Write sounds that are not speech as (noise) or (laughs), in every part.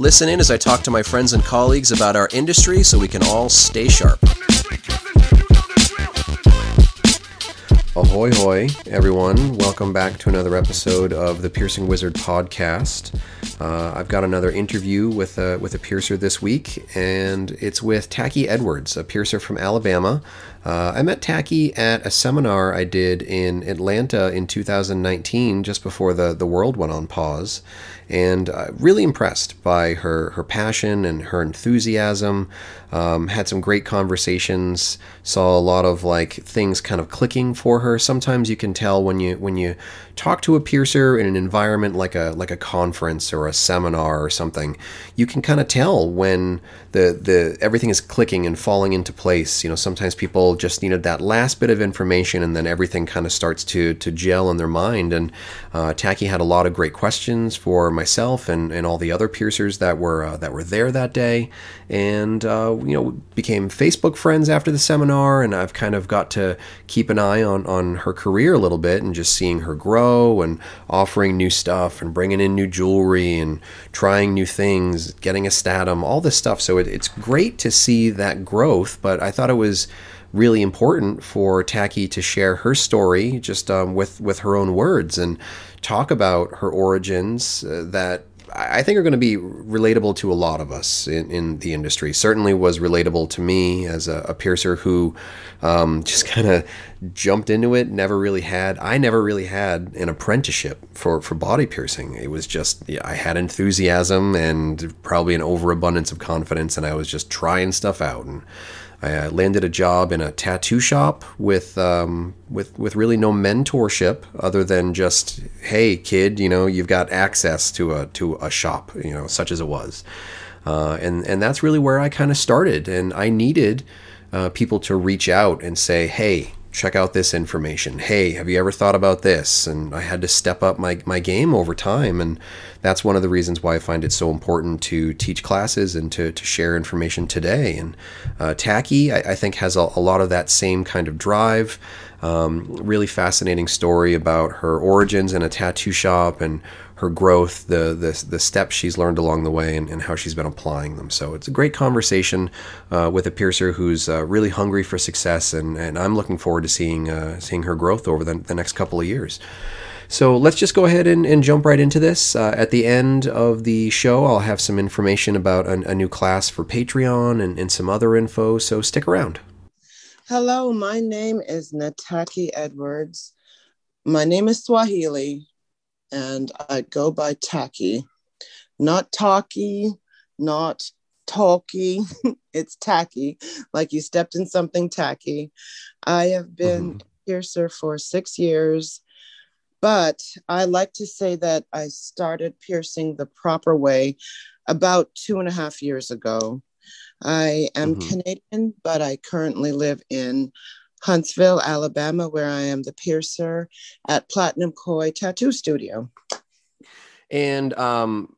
Listen in as I talk to my friends and colleagues about our industry so we can all stay sharp. Ahoy, hoy, everyone. Welcome back to another episode of the Piercing Wizard podcast. Uh, I've got another interview with a, with a piercer this week, and it's with Tacky Edwards, a piercer from Alabama. Uh, I met Tacky at a seminar I did in Atlanta in 2019, just before the, the world went on pause and uh, really impressed by her her passion and her enthusiasm. Um, had some great conversations. Saw a lot of like things kind of clicking for her. Sometimes you can tell when you when you talk to a piercer in an environment like a like a conference or a seminar or something. You can kind of tell when the the everything is clicking and falling into place. You know, sometimes people just needed that last bit of information, and then everything kind of starts to to gel in their mind. And uh, Tacky had a lot of great questions for myself and, and all the other piercers that were uh, that were there that day, and uh, you know became Facebook friends after the seminar, and I've kind of got to keep an eye on on her career a little bit and just seeing her grow and offering new stuff and bringing in new jewelry and trying new things, getting a Statim, all this stuff. So it, it's great to see that growth, but I thought it was really important for Tacky to share her story just um, with with her own words and talk about her origins uh, that I think are going to be relatable to a lot of us in, in the industry. Certainly was relatable to me as a, a piercer who um, (laughs) just kind of jumped into it. Never really had. I never really had an apprenticeship for for body piercing. It was just I had enthusiasm and probably an overabundance of confidence, and I was just trying stuff out and I uh, landed a job in a tattoo shop with um, with with really no mentorship other than just hey kid you know you've got access to a to a shop you know such as it was. Uh, and and that's really where I kind of started. And I needed uh, people to reach out and say hey check out this information. Hey, have you ever thought about this? And I had to step up my, my game over time. And that's one of the reasons why I find it so important to teach classes and to, to share information today. And uh, Tacky, I, I, think, has a, a, lot of that same kind of drive. Um, really fascinating story about her origins in a tattoo shop and her growth, the the, the steps she's learned along the way, and, and how she's been applying them. So it's a great conversation uh, with a piercer who's uh, really hungry for success, and, and I'm looking forward to seeing uh, seeing her growth over the, the next couple of years. So let's just go ahead and, and jump right into this. Uh, at the end of the show, I'll have some information about a, a new class for Patreon and, and some other info, so stick around. Hello, my name is Nataki Edwards. My name is Swahili, and I go by Tacky. Not talky, not talky. (laughs) it's tacky, like you stepped in something tacky. I have been mm-hmm. piercer for six years, but I like to say that I started piercing the proper way about two and a half years ago. I am mm-hmm. Canadian, but I currently live in Huntsville, Alabama, where I am the piercer at Platinum Koi Tattoo Studio. And um,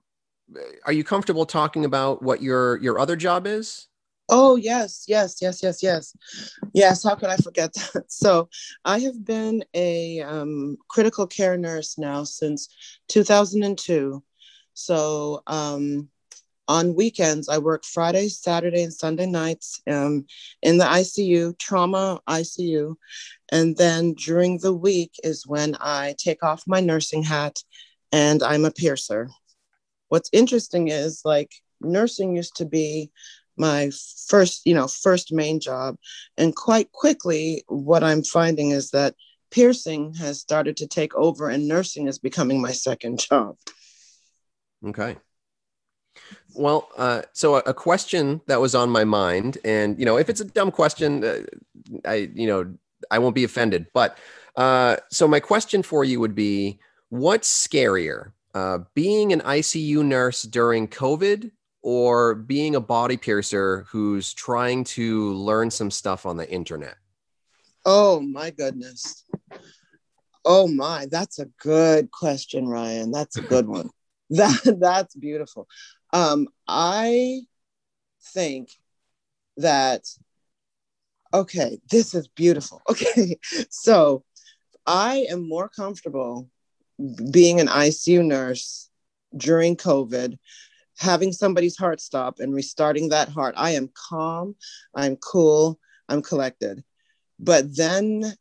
are you comfortable talking about what your your other job is? Oh yes, yes, yes, yes, yes, yes. How could I forget that? (laughs) So I have been a um, critical care nurse now since 2002. So um, on weekends, I work Friday, Saturday, and Sunday nights um, in the ICU, trauma ICU. And then during the week is when I take off my nursing hat and I'm a piercer. What's interesting is like nursing used to be my first, you know, first main job. And quite quickly, what I'm finding is that piercing has started to take over and nursing is becoming my second job. Okay. Well, uh, so a, a, question that was on my mind, and you know, if it's a dumb question, uh, I you know I won't be offended. But uh, so my question for you would be, what's scarier, uh, being an ICU nurse during COVID or being a body piercer who's trying to learn some stuff on the internet? Oh my goodness. Oh my, that's a good question, Ryan. That's a good one. (laughs) that that's beautiful. Um, I think that okay, this is beautiful. (laughs) Okay, so I am more comfortable being an ICU nurse during COVID, having somebody's heart stop and restarting that heart. I am calm, I'm cool, I'm collected. But then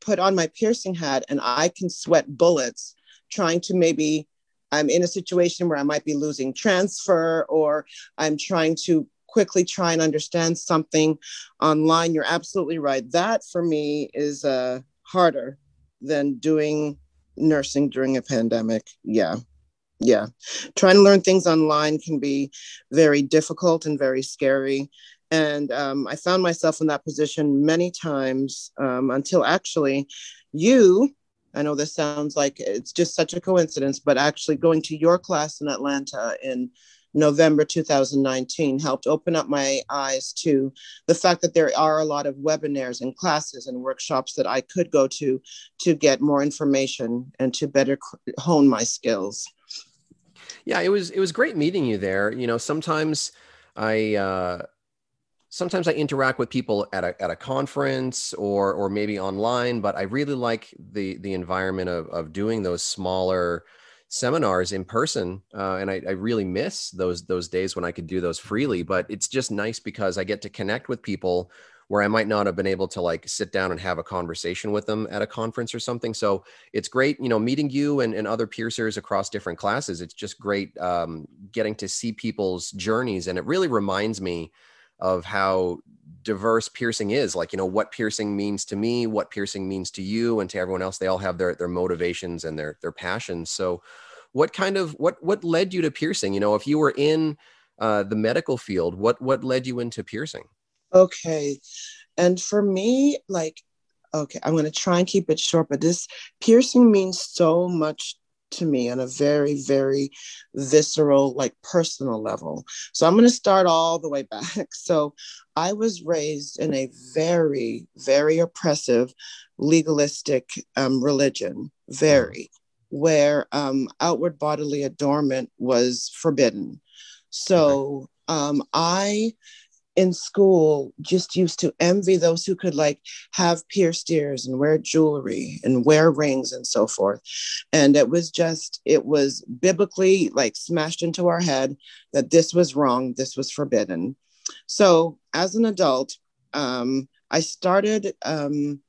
put on my piercing hat and I can sweat bullets trying to maybe I'm in a situation where I might be losing transfer or I'm trying to quickly try and understand something online. You're absolutely right. That for me is uh, harder than doing nursing during a pandemic. Yeah. Yeah. Trying to learn things online can be very difficult and very scary. And um, I found myself in that position many times um, until actually you, I know this sounds like it's just such a coincidence, but actually going to your class in Atlanta in November 2019 helped open up my eyes to the fact that there are a lot of webinars and classes and workshops that I could go to to get more information and to better hone my skills. Yeah, it was it was great meeting you there. You know, sometimes I uh sometimes I interact with people at a, at a conference or or maybe online, but I really like the the environment of of doing those smaller seminars in person, uh, and I, I really miss those those days when I could do those freely. But it's just nice because I get to connect with people where I might not have been able to like sit down and have a conversation with them at a conference or something. So it's great, you know, meeting you and, and other piercers across different classes. It's just great um, getting to see people's journeys. And it really reminds me of how diverse piercing is like you know what piercing means to me what piercing means to you and to everyone else. They all have their their motivations and their their passions. So what kind of what what led you to piercing? You know if you were in uh, the medical field what what led you into piercing? Okay. And for me like okay i'm going to try and keep it short but this piercing means so much to me on a very, very visceral, like personal level. So I'm going to start all the way back. (laughs) So I was raised in a very, very oppressive, legalistic um, religion, very, where um, outward bodily adornment was forbidden. So um, I in school just used to envy those who could like have pierced ears and wear jewelry and wear rings and so forth. And it was just it was biblically like smashed into our head that this was wrong this was forbidden. So as an adult um, i started um,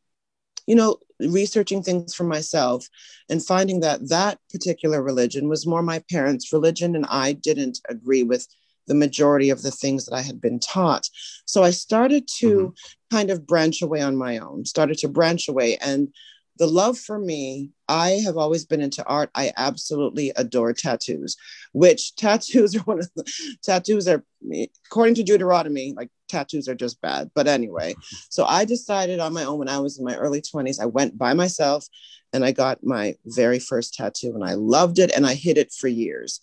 you know researching things for myself and finding that that particular religion was more my parents religion and i didn't agree with the majority of the things that I had been taught. So I started to mm-hmm. kind of branch away on my own, started to branch away. And the love for me, I have always been into art. I absolutely adore tattoos, which (laughs) tattoos are one of the tattoos are, according to Deuteronomy, like tattoos are just bad. But anyway, (laughs) so I decided on my own when I was in my early 20s, I went by myself and I got my very first tattoo and I loved it and I hid it for years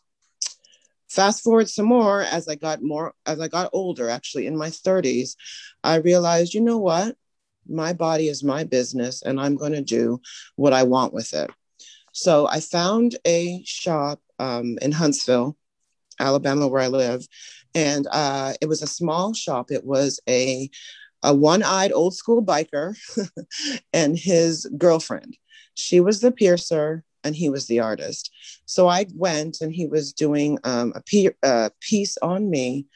fast forward some more as i got more as i got older actually in my 30s i realized you know what? My body is my business and i'm going to do what i want with it. So i found a shop um, in huntsville alabama where i live and uh, it was a small shop. It was a a one-eyed old school biker (laughs) and his girlfriend. She was the piercer and he was the artist. So I went and he was doing um, a uh, piece on me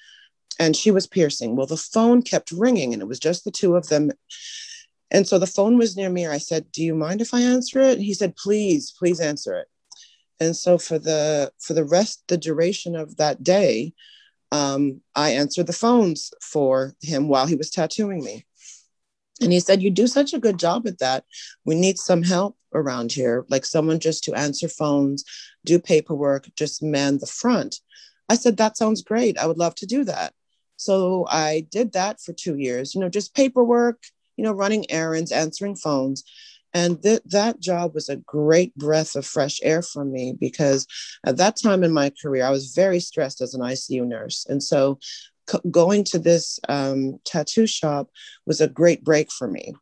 and she was piercing. Well, the phone kept ringing and it was just the two of them. And so the phone was near me. I said, "Do you mind if I answer it?" And he said, "Please, please answer it." And so for the for the rest, the duration of that day, um, I answered the phones for him while he was tattooing me. And he said, You do such a good job at that. We need some help around here, like someone just to answer phones, do paperwork, just man the front. I said, That sounds great. I would love to do that. So I did that for two years, you know, just paperwork, you know, running errands, answering phones. And th- that job was a great breath of fresh air for me because at that time in my career, I was very stressed as an ICU nurse. And so c- going to this um, tattoo shop was a great break for me.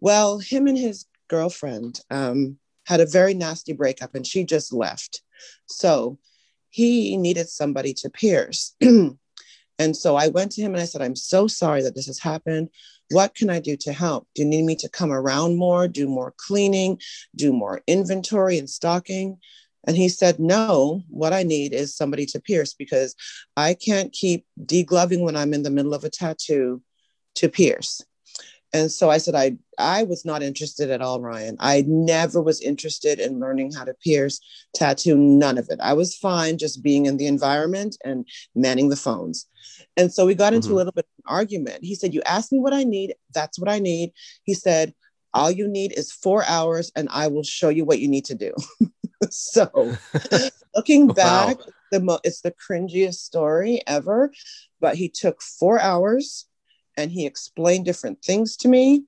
Well, him and his girlfriend um, had a very nasty breakup and she just left. So he needed somebody to pierce. (clears throat) and so I went to him and I said, I'm so sorry that this has happened. What can I do to help? Do you need me to come around more, do more cleaning, do more inventory and stocking? And he said, No, what I need is somebody to pierce because I can't keep degloving when I'm in the middle of a tattoo to pierce. And so I said, I, I was not interested at all, Ryan. I never was interested in learning how to pierce, tattoo, none of it. I was fine just being in the environment and manning the phones. And so we got into mm-hmm. a little bit of an argument. He said, You asked me what I need. That's what I need. He said, All you need is four hours and I will show you what you need to do. (laughs) so (laughs) looking back, wow. the mo- it's the cringiest story ever. But he took four hours and he explained different things to me.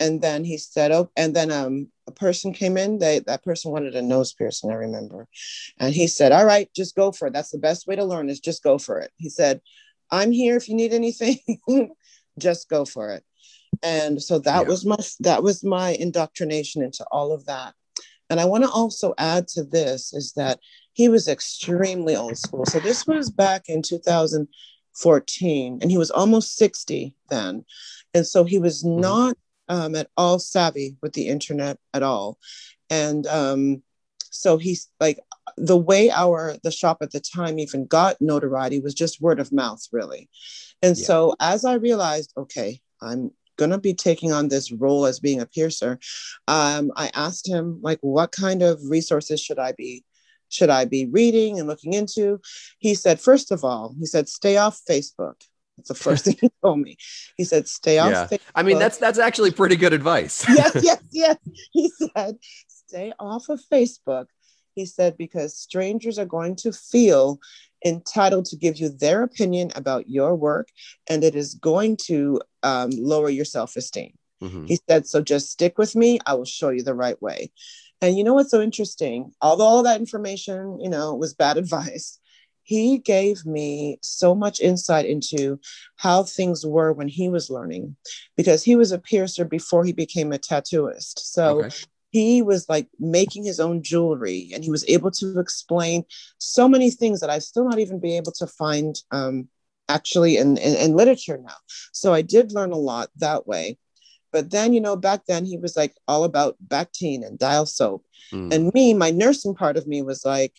And then he said, oh, and then um, a person came in. They that person wanted a nose piercing, I remember. And he said, All right, just go for it. That's the best way to learn is just go for it. He said, I'm here if you need anything, (laughs) just go for it. And so that yeah. was my that was my indoctrination into all of that. And I want to also add to this is that he was extremely old school. So this was back in 2000 14 and he was almost 60 then and so he was mm-hmm. not um, at all savvy with the internet at all and um, so he's like the way our the shop at the time even got notoriety was just word of mouth really and yeah. so as i realized okay i'm going to be taking on this role as being a piercer um, i asked him like what kind of resources should i be should I be reading and looking into? He said, first of all, he said, stay off Facebook. That's the first (laughs) thing he told me. He said, stay off yeah. Facebook. I mean, that's that's actually pretty good advice. (laughs) yes, (laughs) yes, yes. He said, stay off of Facebook. He said, because strangers are going to feel entitled to give you their opinion about your work, and it is going to um, lower your self esteem. Mm-hmm. He said, so just stick with me. I will show you the right way. And you know what's so interesting? Although all that information, you know, was bad (laughs) advice, he gave me so much insight into how things were when he was learning because he was a piercer before he became a tattooist. So okay. he was like making his own jewelry and he was able to explain so many things that I still not even be able to find um, actually in, in, in literature now. So I did learn a lot that way. But then, you know, back then he was like all about Bactine and dial soap. Mm. And me, my nursing part of me was like,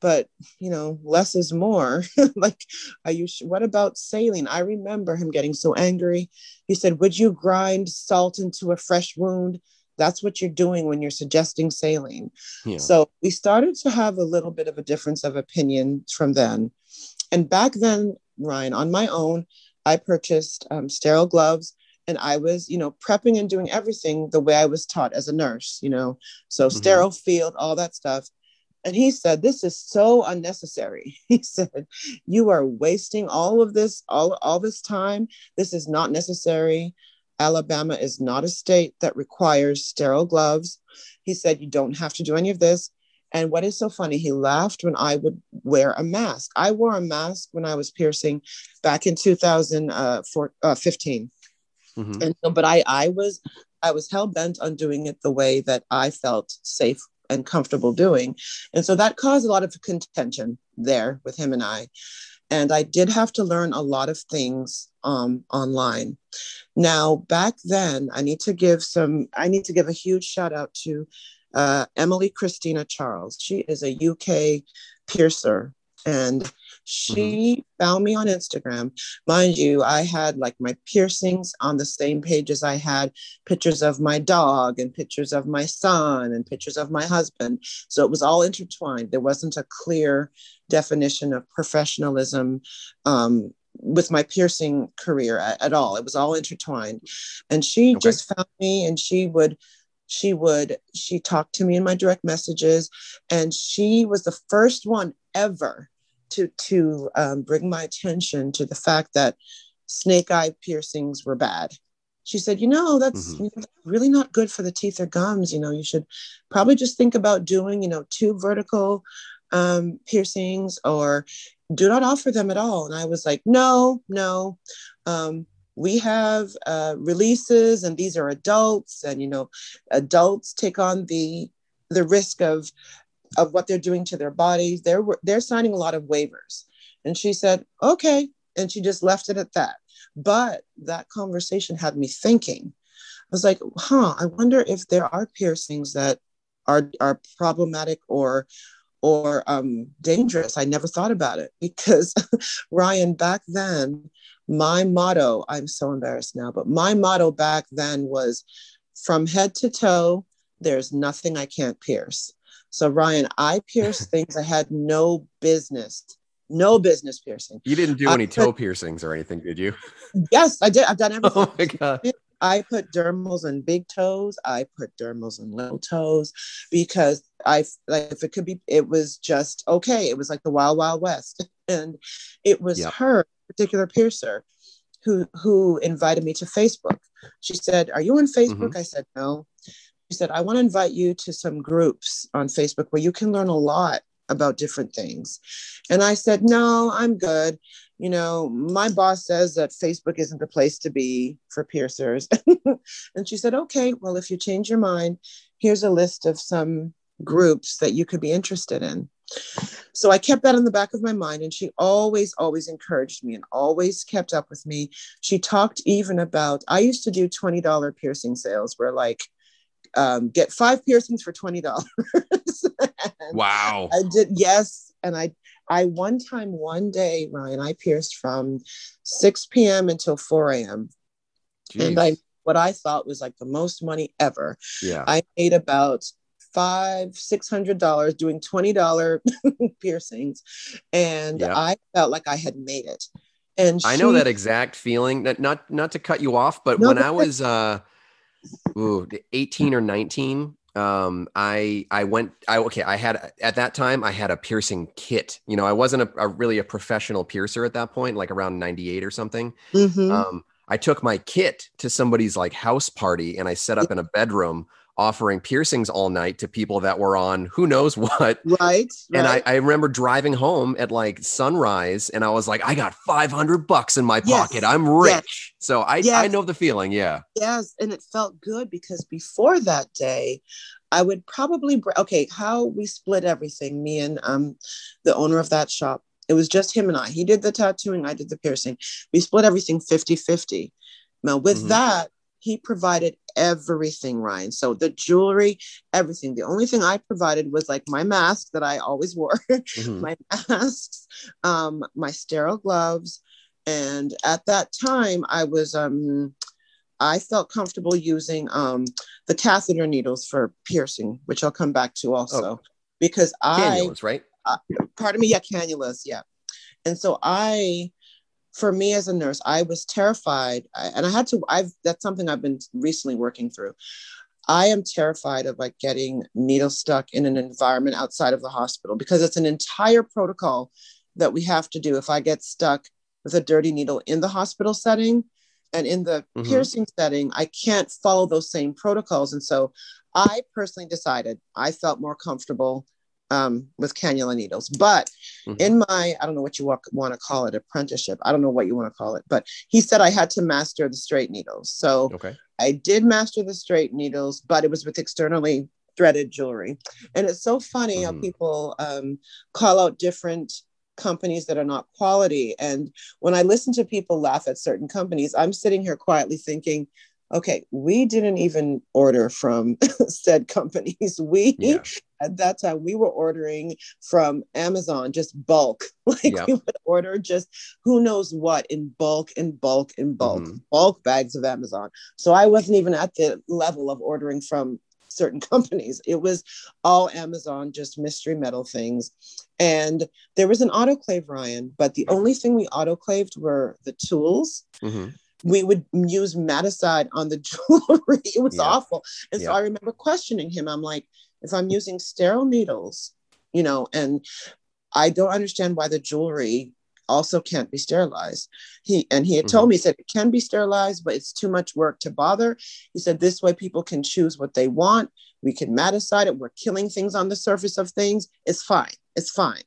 but you know, less is more. (laughs) like, are you? Sh- what about saline? I remember him getting so angry. He said, "Would you grind salt into a fresh wound?" That's what you're doing when you're suggesting saline. Yeah. So we started to have a little bit of a difference of opinion from then. And back then, Ryan, on my own, I purchased um, sterile gloves and I was, you know, prepping and doing everything the way I was taught as a nurse, you know, so mm-hmm. sterile field, all that stuff. And he said, This is so unnecessary. (laughs) He said, You are wasting all of this, all, all this time. This is not necessary. Alabama is not a state that requires sterile gloves. He said, You don't have to do any of this. And what is so funny, he laughed when I would wear a mask. I wore a mask when I was piercing back in 2015. Mm-hmm. And so, but I, I was, I was hell bent on doing it the way that I felt safe and comfortable doing. And so that caused a lot of contention there with him and I. And I did have to learn a lot of things um, online. Now, back then, I need to give some, I need to give a huge shout out to uh, Emily Christina Charles. She is a UK piercer and she mm-hmm. found me on Instagram. Mind you, I had like my piercings on the same page as I had pictures of my dog and pictures of my son and pictures of my husband. So it was all intertwined. There wasn't a clear definition of professionalism um, with my piercing career at, at, all. It was all intertwined. And she okay. just found me and she would she would she talked to me in my direct messages and she was the first one ever to to um, bring my attention to the fact that snake eye piercings were bad she said, you know, that's Mhm. know, really not good for the teeth or gums. You know, you should probably just think about doing, you know, two vertical um, piercings or do not offer them at all. And I was like, no, no. Um, we have uh, releases and these are adults and, you know, adults take on the the risk of of what they're doing to their bodies. They're they're signing a lot of waivers. And she said, okay. And she just left it at that. But that conversation had me thinking. I was like, huh, I wonder if there are piercings that are are problematic or or um, dangerous. I never thought about it (laughs) because Ryan, back then, my motto, I'm so embarrassed now, but my motto back then was from head to toe, there's nothing I can't pierce. So Ryan, I pierced (laughs) things I had no business, no business piercing. You didn't do I any put- toe piercings or anything, did you? Yes, I did. I've done (laughs) oh everything. Oh my god. I put dermals in big toes. I put dermals in little toes because I like if it could be, it was just okay. It was like the wild wild west, (laughs) and it was Yep. her particular piercer who who invited me to Facebook. She said, "Are you on Facebook?" Mm-hmm. I said, "No." She said, "I want to invite you to some groups on Facebook where you can learn a lot about different things." And I said, "No, I'm good." you know, my boss says that Facebook isn't the place to be for piercers. (laughs) and she said, okay, well, if you change your mind, here's a list of some groups that you could be interested in. So I kept that in the back of my mind, and she always, always encouraged me and always kept up with me. She talked even about, I used to do $20 piercing sales where like, um, get five piercings for $20. (laughs) Wow. I did yes, and I I one time one day Ryan I pierced from 6 p.m. until 4 a.m. and I what I thought was like the most money ever. yeah. I made about five six hundred dollars doing twenty dollar (laughs) piercings, and Yep. I felt like I had made it. And I know that exact feeling. Not not not to cut you off, but No, when I was uh, ooh, 18 or 19, um, I I went. I okay. I had at that time I had a piercing kit. You know, I wasn't a, a really a professional piercer at that point, like around 98 or something. Mhm. Um, I took my kit to somebody's like house party, and I set up in a bedroom offering piercings all night to people that were on who knows (laughs) what. right, And I, right. I remember driving home at like sunrise and I was like, I got 500 bucks in my Yes. pocket. I'm rich. So I, I know the feeling. Yeah. Yes, and it felt good because before that day, I would probably okay. How we split everything, me and um the owner of that shop. It was just him and I. He did the tattooing, I did the piercing. We split everything 50-50. Now with Mhm. that, he provided everything, Ryan. So the jewelry, everything. The only thing I provided was like my mask that I always wore, (laughs) Mhm. my masks, um, my sterile gloves, and at that time I was um, I felt comfortable using um, the catheter needles for piercing, which I'll come back to also, because I Cannulas, right? pardon me, yeah, cannulas, yeah. And so I, for me as a nurse, I was terrified, and I had to. I've that's something I've been recently working through. I am terrified of like getting needles stuck in an environment outside of the hospital because it's an entire protocol that we have to do. If I get stuck with a dirty needle in the hospital setting and in the Mhm. piercing setting, I can't follow those same protocols. And so I personally decided I felt more comfortable um, with cannula needles. But Mhm. in my, I don't know what you want to call it, apprenticeship, I don't know what you want to call it, but he said I had to master the straight needles. So Okay. I did master the straight needles, but it was with externally threaded jewelry. And it's so funny how Mhm. people um, call out different companies that are not quality. And when I listen to people laugh at certain companies, I'm sitting here quietly thinking, okay, we didn't even order from (laughs) said companies. We Yeah. at that time we were ordering from Amazon just bulk. (laughs) Like Yeah. we would order just who knows what in bulk, in bulk, in bulk, Mhm. bulk bags of Amazon. So I wasn't even at the level of ordering from certain (laughs) companies. It was all Amazon, just mystery metal things. And there was an autoclave, Ryan, but the only thing we autoclaved were the tools Mhm. We would use Madacide on the (laughs) jewelry. It was awful. And so I remember questioning him. I'm like, if I'm using sterile needles, you know, and I don't understand why the jewelry also can't be sterilized. He and he had told Mhm. me, he said it can be sterilized, but it's too much work to bother. He said this way people can choose what they want. We can Madacide it. We're killing things on the surface of things. It's fine. It's fine.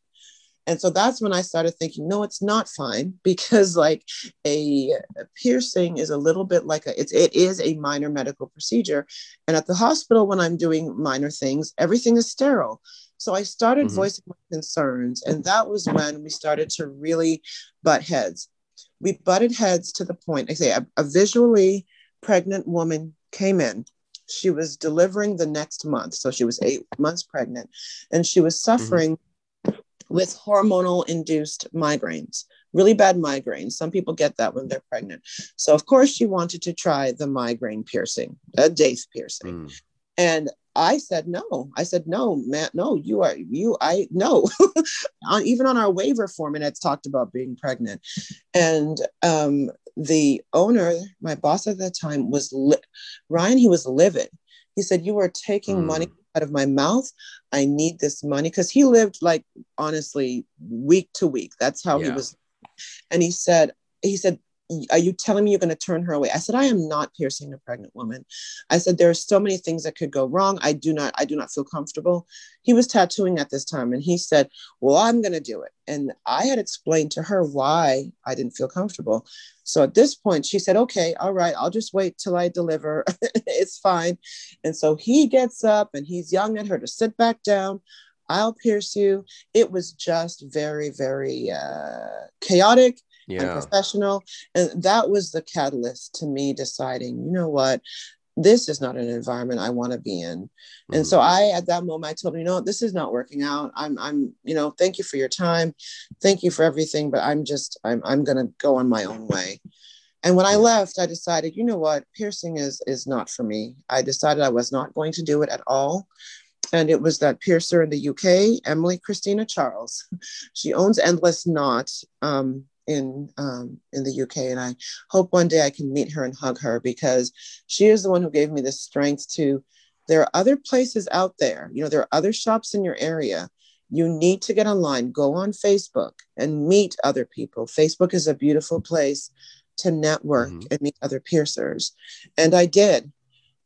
And so that's when I started thinking, no, it's not fine (laughs) because like a, a piercing is a little bit like a it's it is a minor medical procedure. And at the hospital, when I'm doing minor things, everything is sterile. So I started Mhm. voicing my concerns, and that was when we started to really butt heads. We butted heads to the point. I say a, a visually pregnant woman came in. She was delivering the next month, so she was eight months pregnant, and she was suffering with hormonal induced migraines, really bad migraines. Some people get that when they're pregnant. So, of course, she wanted to try the migraine piercing, a daith piercing. Mm. And I said no. I said no, Matt. No, you are you. I no. (laughs) on even on our waiver form, and it's talked about being pregnant. And um, the owner, my boss at that time, was li- Ryan. He was livid. He said, "You are taking Mm. money out of my mouth. I need this money because he lived like honestly week to week. That's how he was. And he said, he said, are you telling me you're going to turn her away? I said, I am not piercing a pregnant woman. I said, there are so many things that could go wrong. I do not, I do not feel comfortable. He was tattooing at this time and he said, well, I'm going to do it. And I had explained to her why I didn't feel comfortable. So at this point, she said, okay, all right, I'll just wait till I deliver. (laughs) it's fine. And so he gets up and he's yelling at her to sit back down. I'll pierce you. It was just very, very uh, chaotic Yeah. unprofessional. And that was the catalyst to me deciding, you know what, this is not an environment I want to be in. And Mhm. so I, at that moment, I told him, you know, this is not working out. I'm, I'm, you know, thank you for your time. Thank you for everything, but I'm just, I'm, I'm going to go on my own way. And when I left, I decided, you know what, piercing is, is not for me. I decided I was not going to do it at all. And it was that piercer in the UK, Emily Christina Charles. (laughs) She owns Endless Knot um, in um, in the UK, and I hope one day I can meet her and hug her because she is the one who gave me the strength to. There are other places out there. You know, there are other shops in your area. You need to get online. Go on Facebook and meet other people. Facebook is a beautiful place to network Mhm. and meet other piercers, and I did.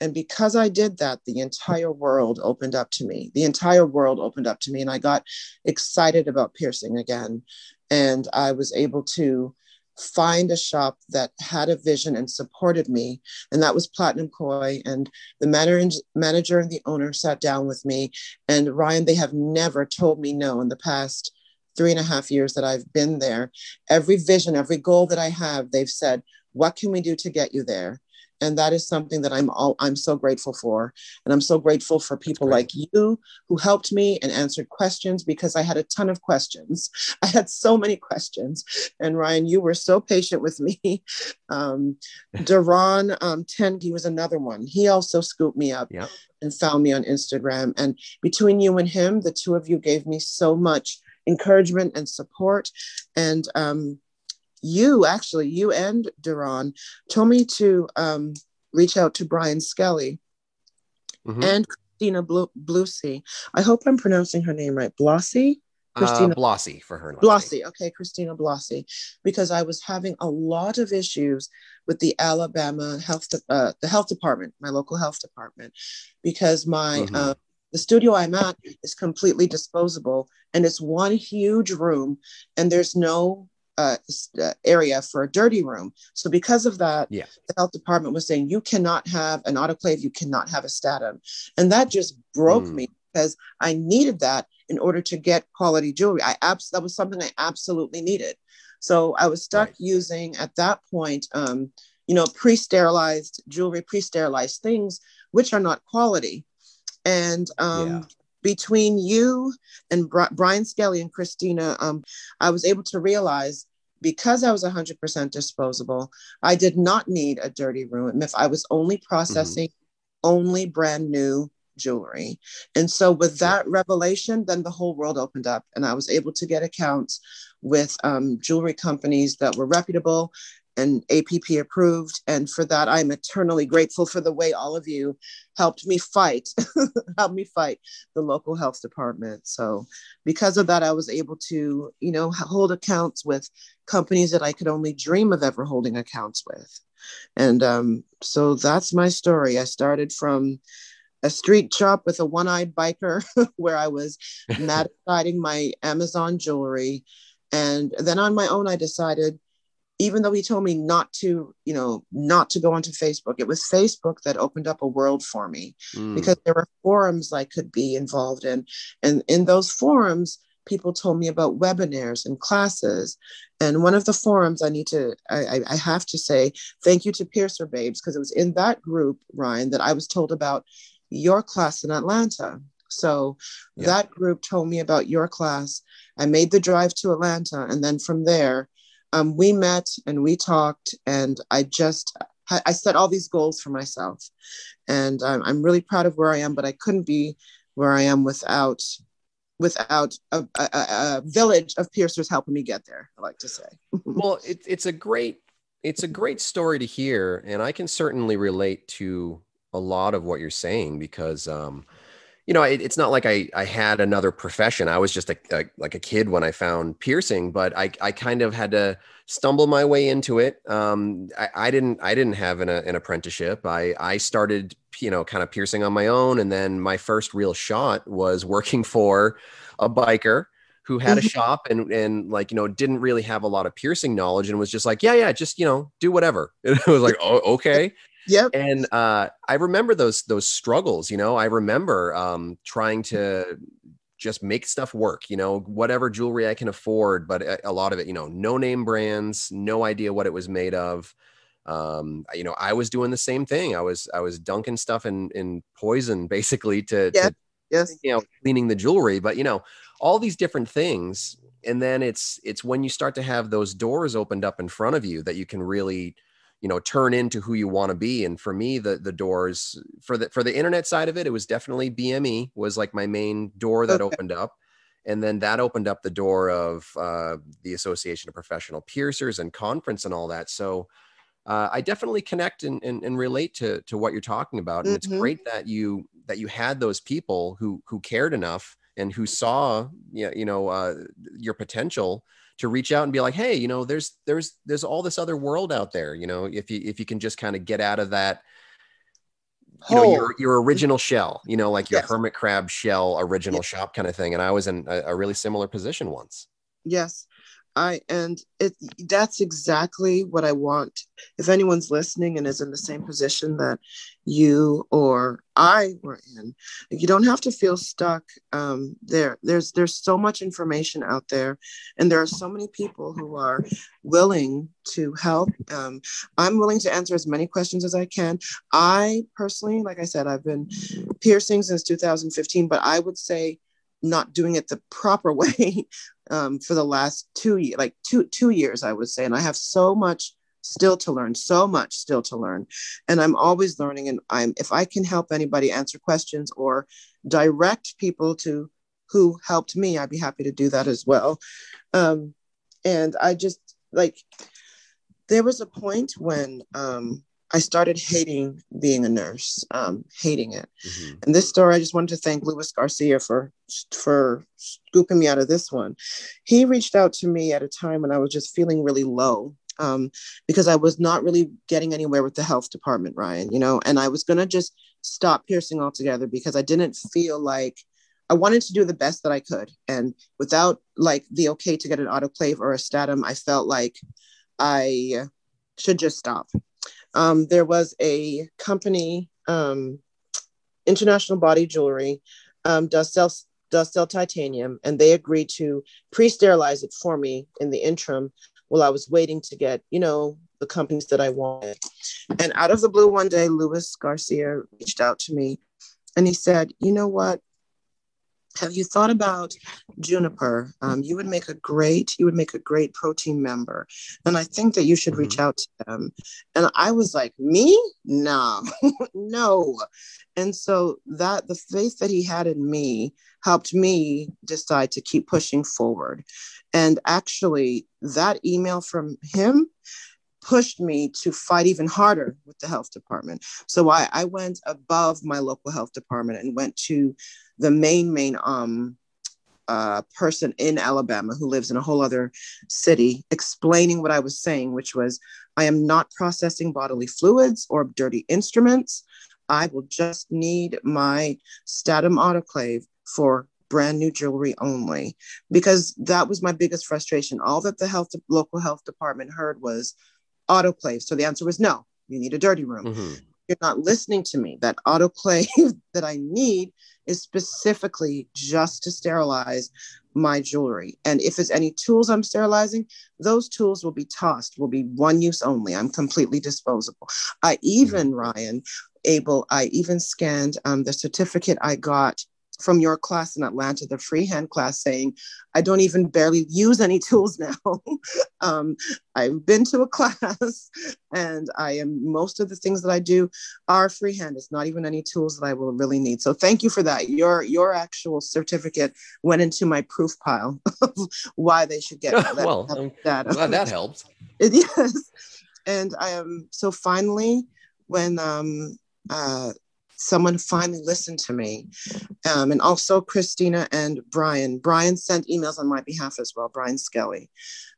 And because I did that, the entire world opened up to me. The entire world opened up to me, and I got excited about piercing again. And I was able to find a shop that had a vision and supported me. And that was Platinum Koi. And the manager, manager and the owner sat down with me. And Ryan, they have never told me no in the past three and a half years that I've been there. Every vision, every goal that I have, they've said, what can we do to get you there? And that is something that I'm all I'm so grateful for. And I'm so grateful for people like you who helped me and answered questions because I had a ton of questions. (laughs) I had so many questions. And Ryan, you were so patient with me. (laughs) Um, (laughs) Duran um, Tengi was another one. He also scooped me up Yeah. and found me on Instagram. And between you and him, the two of you gave me so much encouragement and support. And um, you actually, you and Duran told me to um, reach out to Brian Skellie Mhm. and Christina Blucy. I hope I'm pronouncing her name right. Blossy? Christina- uh, Blossy for her. Blossy. Okay, Christina Blossy. Because I was having a lot of issues with the Alabama health, de- uh, the health department, my local health department, because my Mhm. uh, the studio I'm at is completely disposable, and it's one huge room, and there's no uh, uh, area for a dirty room. So because of that, Yeah. the health department was saying you cannot have an autoclave, you cannot have a Statim, and that just broke Mm. me because I needed that in order to get quality jewelry. I abs- that was something I absolutely needed. So I was stuck Right. using at that point, um, you know, pre-sterilized jewelry, pre-sterilized things, which are not quality. And um, Yeah. between you and Brian Skellie and Christina, um, I was able to realize because I was 100% disposable, I did not need a dirty room if I was only processing only brand new jewelry. And so, with that revelation, then the whole world opened up, and I was able to get accounts with um, jewelry companies that were reputable and APP approved. And for that, I'm eternally grateful for the way all of you helped me fight, (laughs) helped me fight the local health department. So because of that, I was able to, you know, hold accounts with companies that I could only dream of ever holding accounts with. And um, so that's my story. I started from a street shop with a one-eyed biker (laughs) where I was (laughs) mad my Amazon jewelry. And then on my own, I decided even though he told me not to, you know, not to go onto Facebook, it was Facebook that opened up a world for me mm. because there were forums I could be involved in. And in those forums, people told me about webinars and classes. And one of the forums I need to, I, I have to say, thank you to Piercer Babes, because it was in that group, Ryan, that I was told about your class in Atlanta. So yeah. that group told me about your class. I made the drive to Atlanta. And then from there, um, we met and we talked, and I just I set all these goals for myself, and I'm, I'm really proud of where I am. But I couldn't be where I am without without a, a, a village of piercers helping me get there. I like to say. (laughs) well, it, it's a great it's a great story to hear, and I can certainly relate to a lot of what you're saying because um, you know, it, it's not like I, I had another profession. I was just a, a, like a kid when I found piercing, but I, I kind of had to stumble my way into it. Um, I, I didn't I didn't have an, an apprenticeship. I I started you know kind of piercing on my own, and then my first real shot was working (laughs) for a biker who had a mm-hmm. shop and and like you know didn't really have a lot of piercing knowledge and was just like yeah yeah just you know do whatever. (laughs) And I was like oh okay. Yep. And uh, I remember those those struggles. You know, I remember um, trying to just make stuff work. You know, whatever jewelry I can afford, but a, a lot of it, you know, no name brands, no idea what it was made of. Um, you know, I was doing the same thing. I was I was dunking stuff in in poison (laughs) basically to, yeah. to yes, you know, cleaning the jewelry. But you know, all these different things, and then it's it's when you start to have those doors opened up in front of you that you can really you know turn into who you want to be and for me the the doors for the for the internet side of it it was definitely bme was like my main door that okay. opened up and then that opened up the door of uh, the association of professional piercers and conference and all that so uh, i definitely connect and, and, and, relate to to what you're talking about and mm-hmm. it's great that you that you had those people who who cared enough and who saw yeah you know uh, your potential to reach out and be like, hey, you know, there's there's there's all this other world out there. You know, if you if you can just kind of get out of that, you know, your your original shell, you know, like your yes. hermit crab shell original yes. shop kind of thing. And I was in a, a really similar position once. Yes. I and it that's exactly what I want. If anyone's listening and is in the same position that you or I were in, you don't have to feel stuck. Um, there, there's there's so much information out there, and there are so many people who are willing to help. Um, I'm willing to answer as many questions as I can. I personally, like I said, I've been piercing since 2015, but I would say not doing it the proper (laughs) way um, for the last two like two two years, I would say. And I have so much still to learn, so much still to learn, and I'm always learning. And I'm if I can help anybody answer questions or direct people to who helped me, I'd be happy to do that as well. Um, and I just like there was a point when um, I started hating being a nurse, um, hating it. Mm-hmm. And this story, I just wanted to thank Luis Garcia for for scooping me out of this one. He reached out to me at a time when I was just feeling really low um, because I was not really getting anywhere with the health department, Ryan. You know, and I was gonna just stop piercing altogether because I didn't feel like I wanted to do the best that I could, and without like the okay to get an autoclave or a Statim, I felt like I should just stop um, there was a company, um, International Body Jewelry, um, does sell does sell titanium, and they agreed to pre-sterilize it for me in the interim while I was waiting to get, you know, the companies that I wanted. And out of the blue, one day, Luis Garcia reached out to me, and he said, "You know what? Have you thought about Junipurr? Um, you would make a great you would make a great protein member and i think that you should reach mm-hmm. out to them. And i was like me? No (laughs) no. And so that the faith that he had in me helped me decide to keep pushing forward. And actually that email from him pushed me to fight even harder with the health department. So I, I went above my local health department and went to the main, main um, uh, person in Alabama who lives in a whole other city explaining what I was saying, which was I am not processing bodily fluids or dirty instruments. I will just need my Statim autoclave for brand new jewelry only because that was my biggest frustration. All that the health local health department heard was autoclave. So the answer was no, you need a dirty room. Mm-hmm. You're not listening to me. That autoclave (laughs) that I need is specifically just to sterilize my jewelry. And if there's any tools I'm sterilizing, those tools will be tossed, will be one use only. I'm completely disposable. I even, mm-hmm. Ryan, able, I even scanned um, the certificate I got from your class in Atlanta, the freehand class, saying, I don't even barely use any tools now. (laughs) um, I've been to a class and I am, most of the things that I do are freehand. It's not even any tools that I will really need. So thank you for that. Your, your actual certificate went into my proof pile (laughs) of why they should get (laughs) that. well, that. glad that helps. yes. And I am, so finally, when um, uh, someone finally listened to me. Um, and also Christina and Brian. Brian sent emails on my behalf as well, Brian Skellie.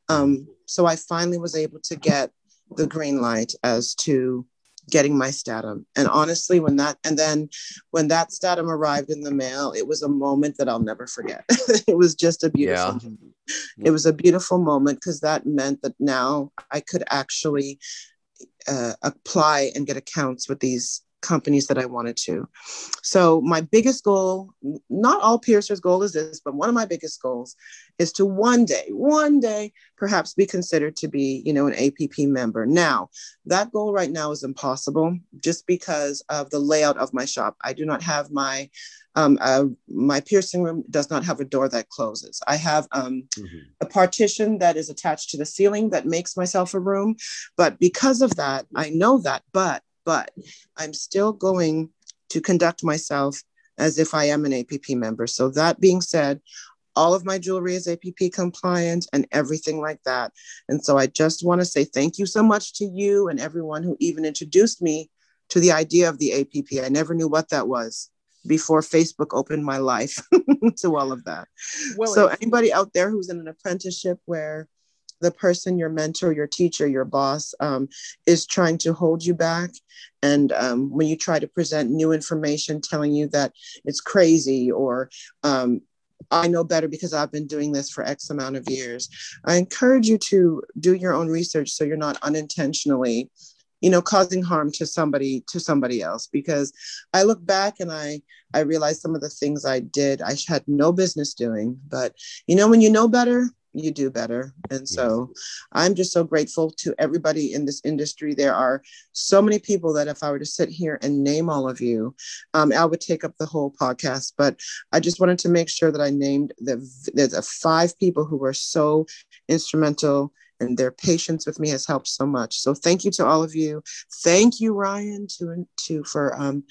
Um, so I finally was able to get the green light as to getting my Statim. And honestly, when that, and then when that Statim arrived in the mail, it was a moment that I'll never forget. (laughs) it was just a beautiful, yeah. it was a beautiful moment because that meant that now I could actually uh, apply and get accounts with these companies that I wanted to. So my biggest goal, not all piercers' goal is this, but one of my biggest goals is to one day, one day, perhaps be considered to be, you know, an APP member. Now, that goal right now is impossible just because of the layout of my shop. I do not have my um, uh, my piercing room does not have a door that closes. I have um, mm-hmm. a partition that is attached to the ceiling that makes myself a room. But because of that, I know that. But but I'm still going to conduct myself as if I am an APP member. So, that being said, all of my jewelry is APP compliant and everything like that. And so, I just want to say thank you so much to you and everyone who even introduced me to the idea of the APP. I never knew what that was before Facebook opened my life (laughs) to all of that. Well, so, anybody out there who's in an apprenticeship where the person, your mentor, your teacher, your boss, um, is trying to hold you back. And um, when you try to present new information telling you that it's crazy or um, I know better because I've been doing this for X amount of years, I encourage you to do your own research so you're not unintentionally you know causing harm to somebody to somebody else because i look back and i i realize some of the things i did i had no business doing but you know when you know better you do better. And so I'm just so grateful to everybody in this industry. There are so many people that if I were to sit here and name all of you, um, I would take up the whole podcast. But I just wanted to make sure that I named the there's five people who were so instrumental and their patience with me has helped so much. So thank you to all of you. Thank you, Ryan, to to for um,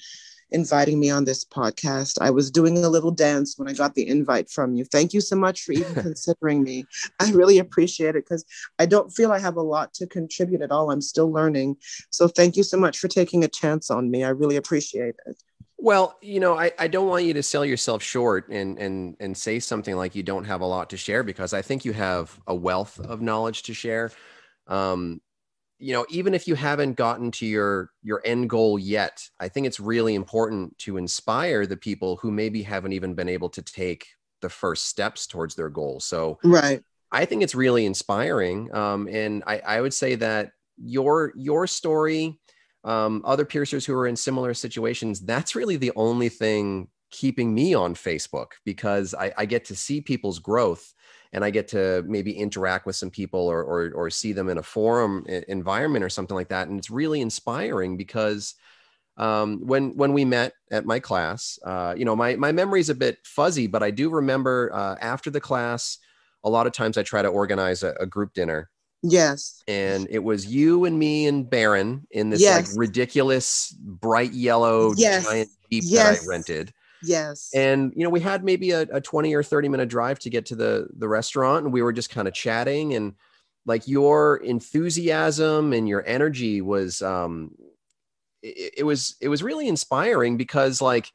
inviting me on this podcast. I was doing a little dance when I got the invite from you. Thank you so much for even (laughs) considering me. I really appreciate it because I don't feel I have a lot to contribute at all. I'm still learning. So thank you so much for taking a chance on me. I really appreciate it. Well, you know, I, I don't want you to sell yourself short and and and say something like you don't have a lot to share because I think you have a wealth of knowledge to share. Um, you know even if you haven't gotten to your your end goal yet i think it's really important to inspire the people who maybe haven't even been able to take the first steps towards their goal. So right. I think it's really inspiring um, and I, I would say that your your story um, other piercers who are in similar situations that's really the only thing keeping me on facebook because I, I get to see people's growth and I get to maybe interact with some people or, or, or see them in a forum environment or something like that. And it's really inspiring because um, when when we met at my class, uh, you know, my my memory is a bit fuzzy, but I do remember uh, after the class, a lot of times I try to organize a, a group dinner. Yes. And it was you and me and Baron in this yes. like ridiculous bright yellow yes. giant Jeep yes. that I rented. Yes. And you know, we had maybe a, a 20 or 30 minute drive to get to the the restaurant and we were just kind of chatting and like your enthusiasm and your energy was um it, it was it was really inspiring because like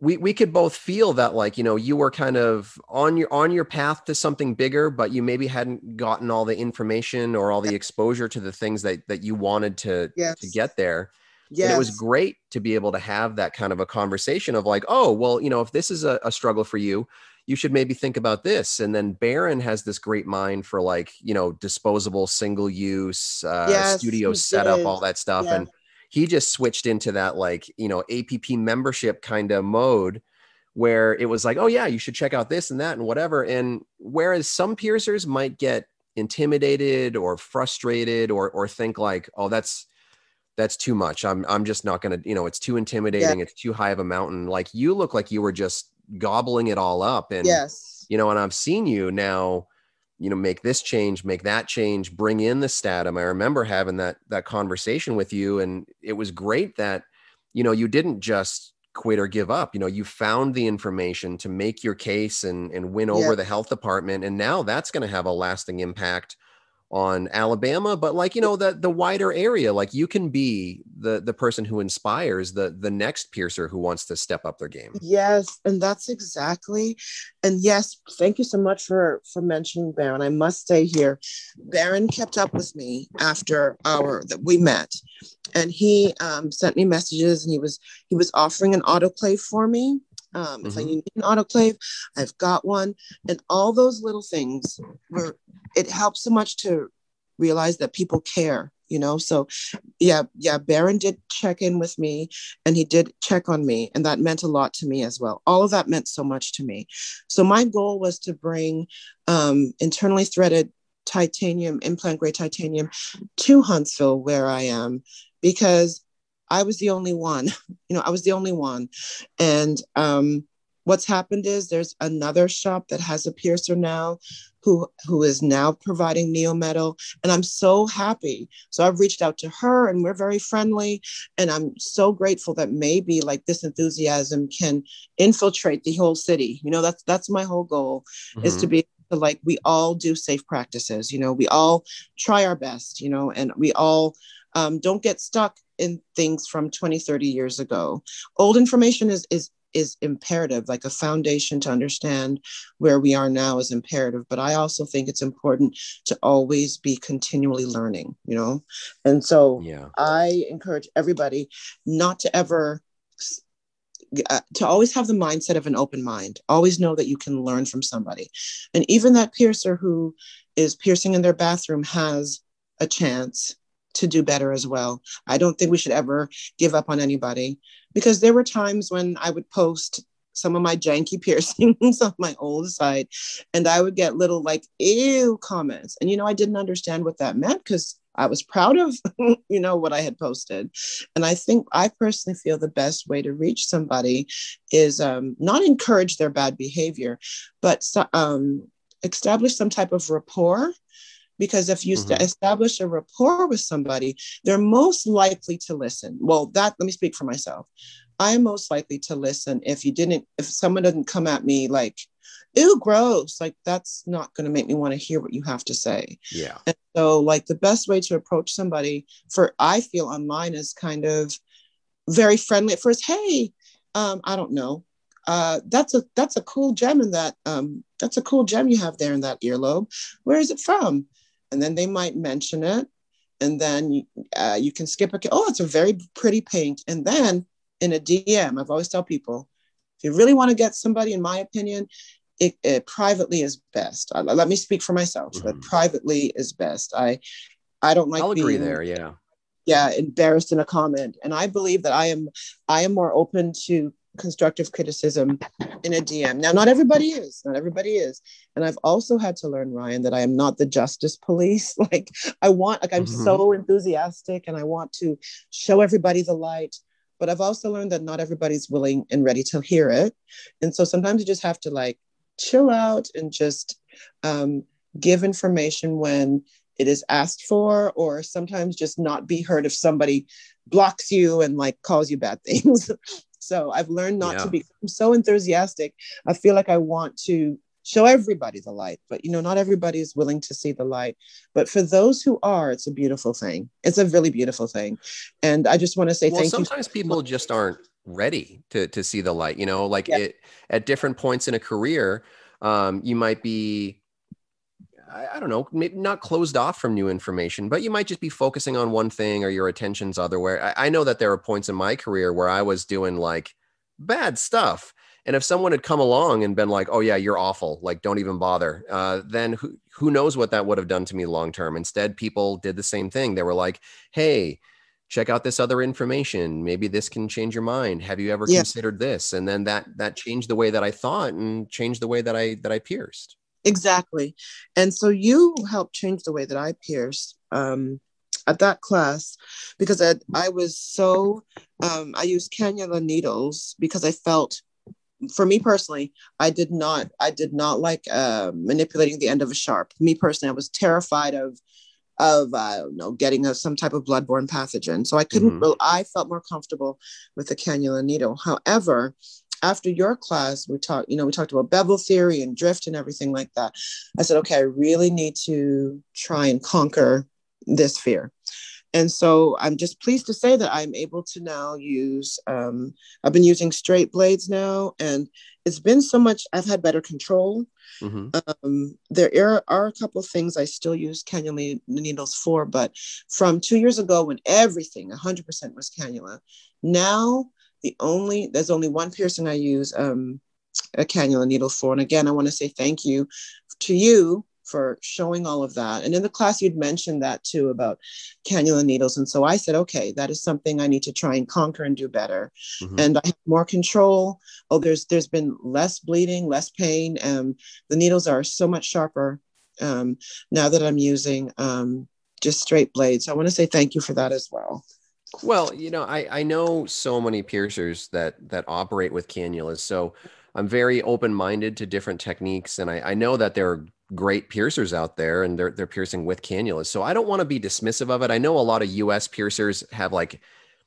we we could both feel that like you know you were kind of on your on your path to something bigger but you maybe hadn't gotten all the information or all the exposure to the things that that you wanted to Yes. to get there Yes. and it was great to be able to have that kind of a conversation of like oh well you know if this is a, a struggle for you you should maybe think about this and then Baron has this great mind for like you know disposable single use uh, Yes, studio setup did. all that stuff Yeah. and he just switched into that like you know app membership kind of mode where it was like oh yeah you should check out this and that and whatever and whereas some piercers might get intimidated or frustrated or or think like oh that's that's too much. I'm i'm just not going to you know it's too intimidating it's too high of a mountain. Like you look like you were just gobbling it all up and yes. you know and i've seen you now you know make this change make that change bring in the Statim. I remember having that that conversation with you and it was great that you know you didn't just quit or give up. You know you found the information to make your case and and win over Yeah. the health department. And now that's going to have a lasting impact on Alabama, but like you know the the wider area, like you can be the the person who inspires the the next piercer who wants to step up their game. Yes, and that's exactly. And yes, thank you so much for for mentioning Baron. I must say here, Baron kept up with me after our that we met, and he um, sent me messages, and he was he was offering an autoclave for me. Um, If I Mhm. need an autoclave, I've got one, and all those little things were. It helps so much to realize that people care. You know, so yeah, yeah. Baron did check in with me, and he did check on me and that meant a lot to me as well all of that meant so much to me so my goal was to bring um, internally threaded titanium implant grade titanium to huntsville where i am because i was the only one (laughs) you know i was the only one. And um, what's happened is there's another shop that has a piercer now who who is now providing neometal and i'm so happy. So i've reached out to her and we're very friendly. And i'm so grateful that maybe like this enthusiasm can infiltrate the whole city. You know that's that's my whole goal is to Mhm. be like we all do safe practices. You know we all try our best you know and we all um, don't get stuck in things from 20 30 years ago old information is is is imperative like a foundation to understand where we are now is imperative but i also think it's important to always be continually learning you know and so yeah. I encourage everybody not to ever uh, to always have the mindset of an open mind. Always know that you can learn from somebody, and even that piercer who is piercing in their bathroom has a chance to do better as well. I don't think we should ever give up on anybody because there were times when I would post some of my janky (laughs) piercings on my old site and I would get little like ew comments. And you know, I didn't understand what that meant because I was proud of, (laughs) you know, what I had posted. And I think I personally feel the best way to reach somebody is um, not encourage their bad behavior, but um, establish some type of rapport. Because if you Mhm. establish a rapport with somebody, they're most likely to listen. Well, that let me speak for myself. I am most likely to listen if you didn't, if someone doesn't come at me like, ew, gross, like that's not going to make me want to hear what you have to say. Yeah. And so, like, the best way to approach somebody for I feel online is kind of very friendly at first. Hey, um, I don't know. Uh, that's a that's a cool gem in that. Um, that's a cool gem you have there in that earlobe. Where is it from? And then they might mention it, and then uh, you can skip a. Oh, it's a very pretty paint. And then in a DM, I've always tell people, if you really want to get somebody, in my opinion, it, it privately is best. Uh, let me speak for myself. But Mhm. privately is best. I I don't like I'll agree being, there. Yeah. Yeah, embarrassed in a comment, and I believe that I am I am more open to constructive criticism in a DM. Now, not everybody is. Not everybody is. And I've also had to learn, Ryan, that I am not the justice police. (laughs) Like I want, like I'm Mhm. so enthusiastic, and I want to show everybody the light. But I've also learned that not everybody's willing and ready to hear it. And so sometimes you just have to like chill out and just um, give information when it is asked for, or sometimes just not be heard if somebody blocks you and like calls you bad things. (laughs) so I've learned not Yeah. to be I'm so enthusiastic. I feel like I want to show everybody the light but you know not everybody is willing to see the light but for those who are it's a beautiful thing it's a really beautiful thing and i just want to say well, thank sometimes you sometimes people just aren't ready to to see the light you know like yeah. it at different points in a career um, you might be I, I don't know, maybe not closed off from new information, but you might just be focusing on one thing or your attention's otherwhere. I, I know that there are points in my career where I was doing like bad stuff. And if someone had come along and been like, "Oh yeah, you're awful," like don't even bother, uh, then who who knows what that would have done to me long term? Instead, people did the same thing. They were like, "Hey, check out this other information. Maybe this can change your mind. Have you ever yeah. considered this?" And then that that changed the way that I thought and changed the way that I that I pierced. Exactly. And so you helped change the way that I pierced um, at that class because I, I was so, um, I used cannula needles because I felt, for me personally, I did not, I did not like uh, manipulating the end of a sharp. Me personally, I was terrified of, of I don't know, getting a, some type of bloodborne pathogen. So I couldn't, mm-hmm. I felt more comfortable with the cannula needle. However, after your class, we talked, you know, we talked about bevel theory and drift and everything like that. I said, okay, I really need to try and conquer this fear. And so I'm just pleased to say that I'm able to now use, um, I've been using straight blades now, and it's been so much, I've had better control. Mm-hmm. Um, there are, are a couple of things I still use cannula needles for, but from two years ago when everything 100% was cannula, now the only there's only one piercing I use um, a cannula needle for. And again, I want to say thank you to you for showing all of that. And in the class, you'd mentioned that too about cannula needles. And so I said, okay, that is something I need to try and conquer and do better. Mm-hmm. And I have more control. Oh, there's there's been less bleeding, less pain. Um, the needles are so much sharper um, now that I'm using um, just straight blades. So I want to say thank you for that as well. Well, you know, I, I know so many piercers that that operate with cannulas. So I'm very open minded to different techniques. And I, I know that there are great piercers out there and they're they're piercing with cannulas. So I don't want to be dismissive of it. I know a lot of US piercers have like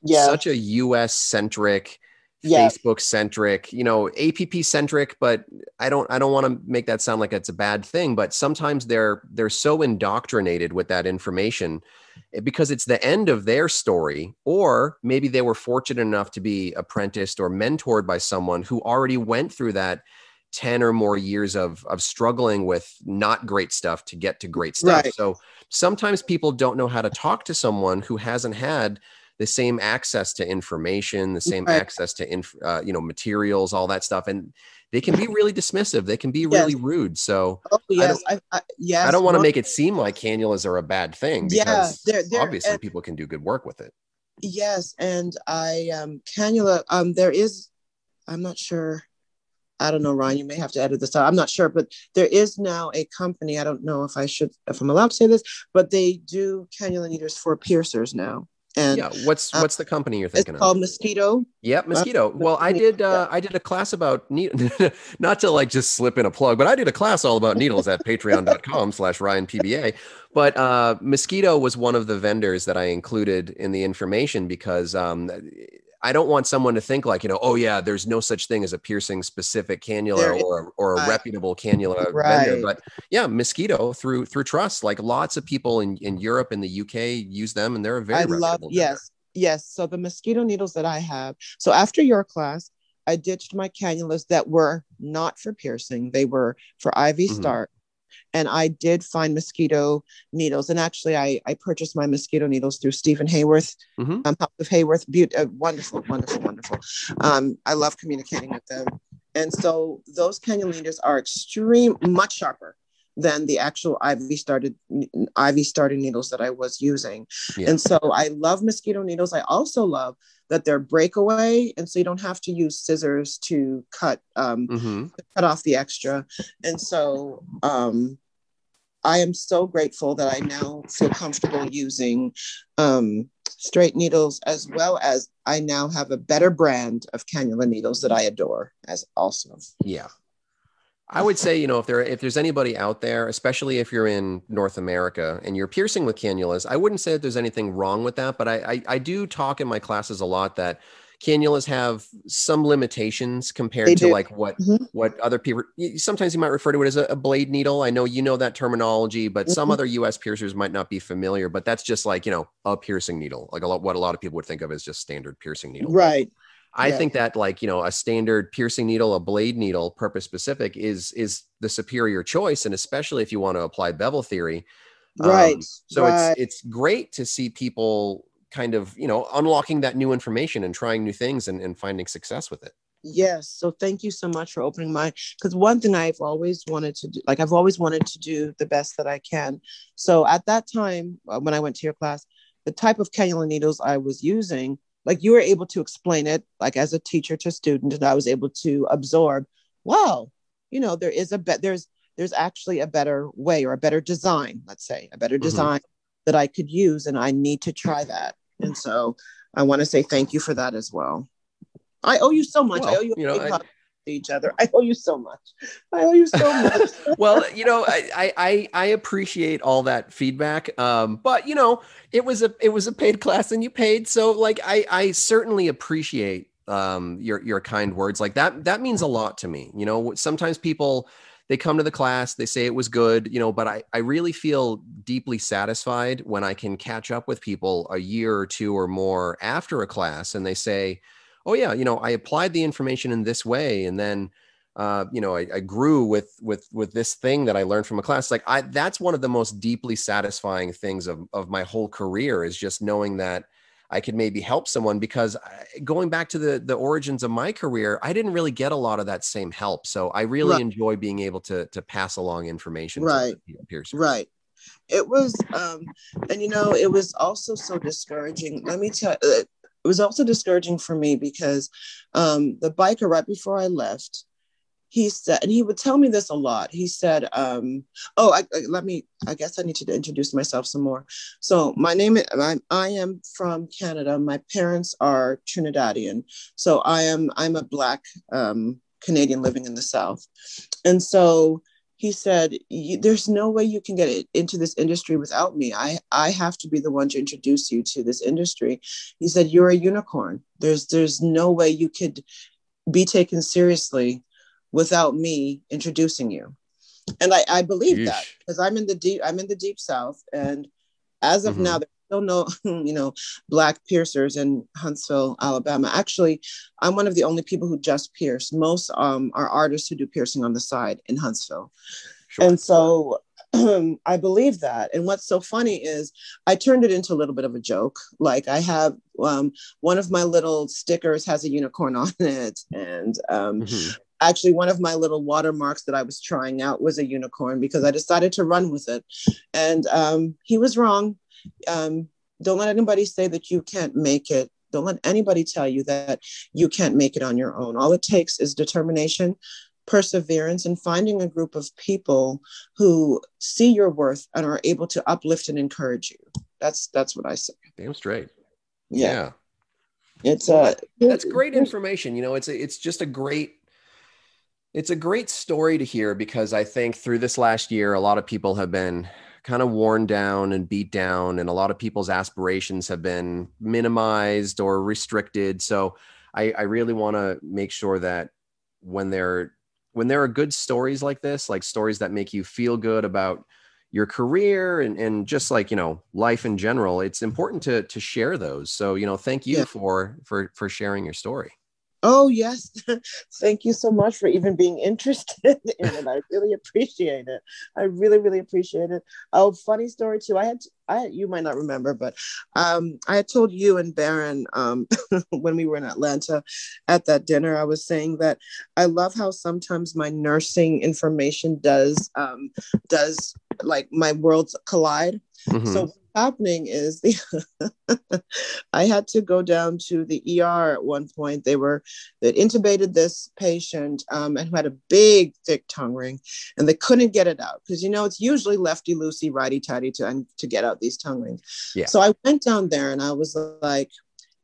yeah. such a US centric yeah. Facebook centric, you know, APP centric, but I don't I don't want to make that sound like it's a bad thing, but sometimes they're they're so indoctrinated with that information because it's the end of their story or maybe they were fortunate enough to be apprenticed or mentored by someone who already went through that 10 or more years of of struggling with not great stuff to get to great stuff. Right. So sometimes people don't know how to talk to someone who hasn't had the same access to information, the same right. access to inf- uh, you know materials, all that stuff, and they can be (laughs) really dismissive. They can be really rude. So oh, yes, I, I, yes, I don't want to make it seem like cannulas are a bad thing because yeah, they're, they're, obviously and, people can do good work with it. Yes, and I um cannula um there is I'm not sure I don't know, Ryan, you may have to edit this out. I'm not sure, but there is now a company. I don't know if I should, if I'm allowed to say this, but they do cannula needles for piercers now. And yeah, what's uh, what's the company you're thinking of? it's called Mosquito. Yep, Mosquito. well, I did uh, I did a class about needles, (laughs) not to like just slip in a plug, but I did a class all about needles at patreon.com slash Ryan PBA. But uh, Mosquito was one of the vendors that I included in the information because um, I don't want someone to think like, you know, oh yeah, there's no such thing as a piercing specific cannula or, or a reputable cannula right. vendor. But yeah, mosquito through through trust. Like lots of people in, in Europe and the UK use them and they're a very I love yes, yes. So the mosquito needles that I have. So after your class, I ditched my cannulas that were not for piercing. They were for IV mm-hmm. start and I did find mosquito needles. And actually, I, I purchased my mosquito needles through Stephen Hayworth, mm-hmm. um, House of Hayworth. Be- uh, wonderful, wonderful, wonderful. Um, I love communicating with them. And so those cannula needles are extreme, much sharper than the actual IV started IV started needles that I was using. Yeah. And so I love mosquito needles. I also love that they're breakaway, and so you don't have to use scissors to cut um, mm-hmm. to cut off the extra. And so um, I am so grateful that I now feel comfortable using um, straight needles as well as I now have a better brand of cannula needles that I adore as also. Yeah. I would say, you know, if there if there's anybody out there, especially if you're in North America and you're piercing with cannulas, I wouldn't say that there's anything wrong with that, but I I, I do talk in my classes a lot that cannulas have some limitations compared They to do. like what Mhm. what other people sometimes you might refer to it as a, a blade needle i know you know that terminology but some Mhm. other us piercers might not be familiar but that's just like you know a piercing needle like a lot what a lot of people would think of as just standard piercing needle Right. I yeah. think that like you know a standard piercing needle a blade needle purpose specific is is the superior choice and especially if you want to apply bevel theory Um, Right. so right. it's it's great to see people kind of you know unlocking that new information and trying new things and, and finding success with it Yes. So thank you so much for opening my because one thing I've always wanted to do, like I've always wanted to do the best that I can. So at that time, uh, when I went to your class, the type of cannula needles I was using, like you were able to explain it, like as a teacher to student, and I was able to absorb. Wow, you know, there is a bet. There's there's actually a better way or a better design. Let's say a better Mhm. design that I could use, and I need to try that. And so I want to say thank you for that as well. I owe you so much. I owe you, a you know, I- to each other. I owe you so much. I owe you so much. (laughs) well you know I, I i i appreciate all that feedback um but you know it was a it was a paid class and you paid so like i i certainly appreciate um your your kind words like that that means a lot to me you know sometimes people they come to the class they say it was good you know but i i really feel deeply satisfied when i can catch up with people a year or two or more after a class and they say oh yeah you know i applied the information in this way and then uh, you know, I, I grew with with with this thing that I learned from a class. Like I, that's one of the most deeply satisfying things of of my whole career is just knowing that I could maybe help someone. Because I, going back to the the origins of my career, I didn't really get a lot of that same help. So I really Right. enjoy being able to to pass along information. Right. piercers. right. It was, um, and you know, it was also so discouraging. Let me tell you, it was also discouraging for me because um, the biker, right before I left, he said, and he would tell me this a lot. He said, um, "Oh, I, I- let me. I guess I need to introduce myself some more. So my name is. I'm, I am from Canada. My parents are Trinidadian. So I am. I'm a black um, Canadian living in the South, and so he said, "There's no way you can get it into this industry without me. I I have to be the one to introduce you to this industry." He said, "You're a unicorn. There's there's no way you could be taken seriously without me introducing you." And I I believe that because I'm in the deep I'm in the deep South, and as of Mhm. now, there's still no (laughs) you know black piercers in Huntsville, Alabama. Actually, I'm one of the only people who just pierce. Most um, are artists who do piercing on the side in Huntsville. Sure. And so (clears throat) I believe that. And what's so funny is I turned it into a little bit of a joke. Like I have um, one of my little stickers has a unicorn on it. And um, Mhm. actually, one of my little watermarks that I was trying out was a unicorn because I decided to run with it. And um, he was wrong. Um, don't let anybody say that you can't make it. Don't let anybody tell you that you can't make it on your own. All it takes is determination, perseverance, and finding a group of people who see your worth and are able to uplift and encourage you. That's that's what I say. Damn straight. Yeah, yeah. it's uh, that's great information you know it's a, it's just a great it's a great story to hear because i think through this last year a lot of people have been kind of worn down and beat down and a lot of people's aspirations have been minimized or restricted. So i, I really want to make sure that when there when there are good stories like this like stories that make you feel good about your career and, and just like you know life in general it's important to to share those. So you know thank you Yeah. for for for sharing your story Oh, yes. (laughs) Thank you so much for even being interested (laughs) in it. I really appreciate it. I really, really appreciate it. Oh, funny story too. I had, I you might not remember, but um, I had told you and Baron um, (laughs) when we were in Atlanta at that dinner, I was saying that I love how sometimes my nursing information does um, does like my worlds collide. Mhm. So happening is the (laughs) I had to go down to the ER at one point. They were they intubated this patient um, and who had a big thick tongue ring, and they couldn't get it out because you know it's usually lefty loosey, righty tighty to to get out these tongue rings. Yeah. So I went down there and I was like.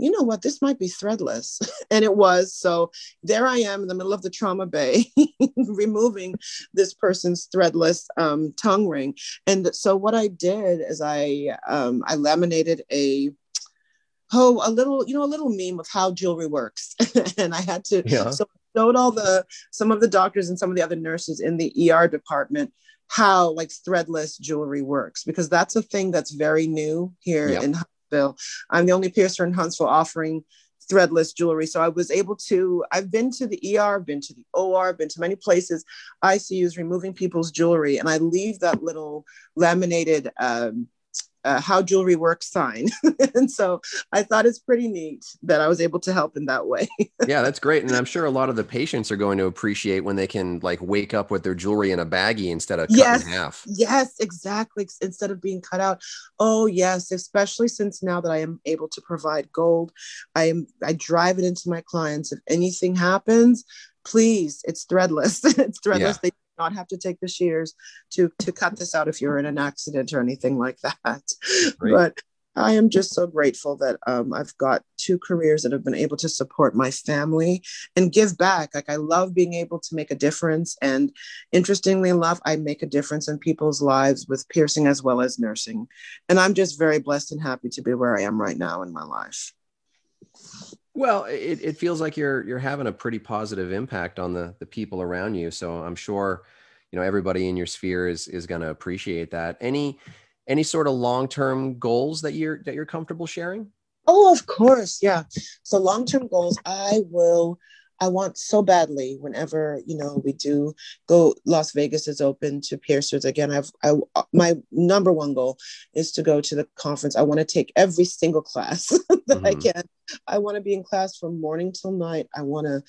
You know what? This might be threadless. (laughs) and it was. So there I am in the middle of the trauma bay, (laughs) removing this person's threadless um, tongue ring. And so what I did is I um, I laminated a oh, a little, you know, a little meme of how jewelry works. (laughs) and I had to, Yeah. so I showed all the, some of the doctors and some of the other nurses in the ER department how like threadless jewelry works, because that's a thing that's very new here Yeah. in Huntsville. I'm the only piercer in Huntsville offering threadless jewelry. So I was able to, I've been to the ER, been to the OR, been to many places, ICUs removing people's jewelry. And I leave that little laminated um, uh, how jewelry works sign. (laughs) and so I thought it's pretty neat that I was able to help in that way. (laughs) yeah, that's great. And I'm sure a lot of the patients are going to appreciate when they can like wake up with their jewelry in a baggie instead of cut Yes. in half. yes, exactly. Instead of being cut out. Oh, yes, especially since now that I am able to provide gold, I am I drive it into my clients. If anything happens, please, it's threadless. (laughs) it's threadless. Yeah. They not have to take the shears to to cut this out if you're in an accident or anything like that. Great. But I am just so grateful that um, I've got two careers that have been able to support my family and give back. Like I love being able to make a difference, and interestingly enough, I make a difference in people's lives with piercing as well as nursing. And I'm just very blessed and happy to be where I am right now in my life. Well, it, it feels like you're you're having a pretty positive impact on the the people around you. So I'm sure, you know, everybody in your sphere is is going to appreciate that. Any any sort of long term goals that you're that you're comfortable sharing? Oh, of course. Yeah. So long term goals, I will. I want so badly whenever you know we do go. Las Vegas is open to piercers again. I've I my number one goal is to go to the conference. I want to take every single class (laughs) that I Mhm. can. I want to be in class from morning till night. I want to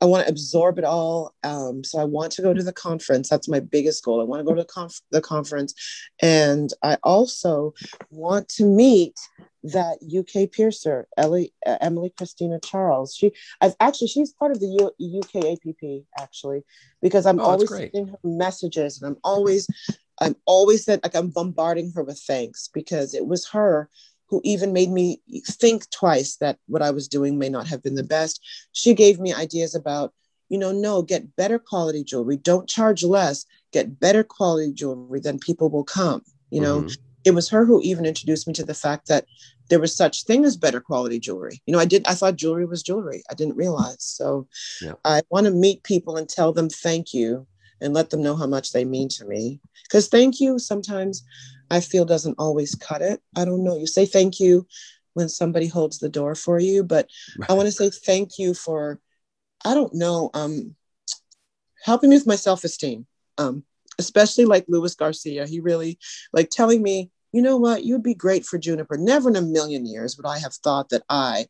I want to absorb it all. Um, so I want to go to the conference. That's my biggest goal. I want to go to the, conf- the conference, and I also want to meet that UK piercer, Ellie, uh, Emily Christina Charles. She, I've actually, she's part of the U, UK APP actually, because I'm Oh, always sending her messages, and I'm always, I'm always said like I'm bombarding her with thanks because it was her who even made me think twice that what I was doing may not have been the best. She gave me ideas about, you know, no, get better quality jewelry. Don't charge less. Get better quality jewelry, then people will come. You know, Mhm. it was her who even introduced me to the fact that there was such thing as better quality jewelry. You know, I did I thought jewelry was jewelry. I didn't realize. So Yeah. I want to meet people and tell them thank you and let them know how much they mean to me. Because thank you sometimes I feel doesn't always cut it. I don't know. You say thank you when somebody holds the door for you, but I want to say thank you for I don't know, um helping me with my self-esteem. Um especially like Luis Garcia. He really like telling me, you know what, you'd be great for Junipurr. Never in a million years would I have thought that I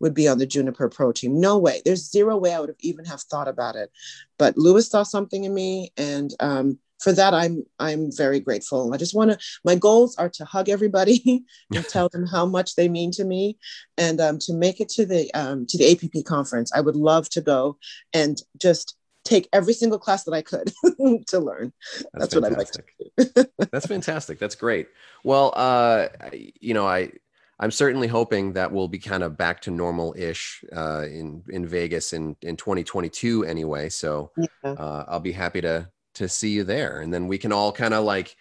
would be on the Junipurr Pro team. No way. There's zero way I would have even have thought about it. But Lewis saw something in me, and um, for that, I'm I'm very grateful. I just want to. My goals are to hug everybody (laughs) and tell them how much they mean to me, and um, to make it to the um, to the APP conference. I would love to go and just take every single class that I could (laughs) to learn. That's, what I'd like to do. That's fantastic. That's great. Well, uh, you know, I I'm certainly hoping that we'll be kind of back to normal ish uh, in in Vegas in in 2022 anyway. So Yeah. uh, I'll be happy to to see you there, and then we can all kind of like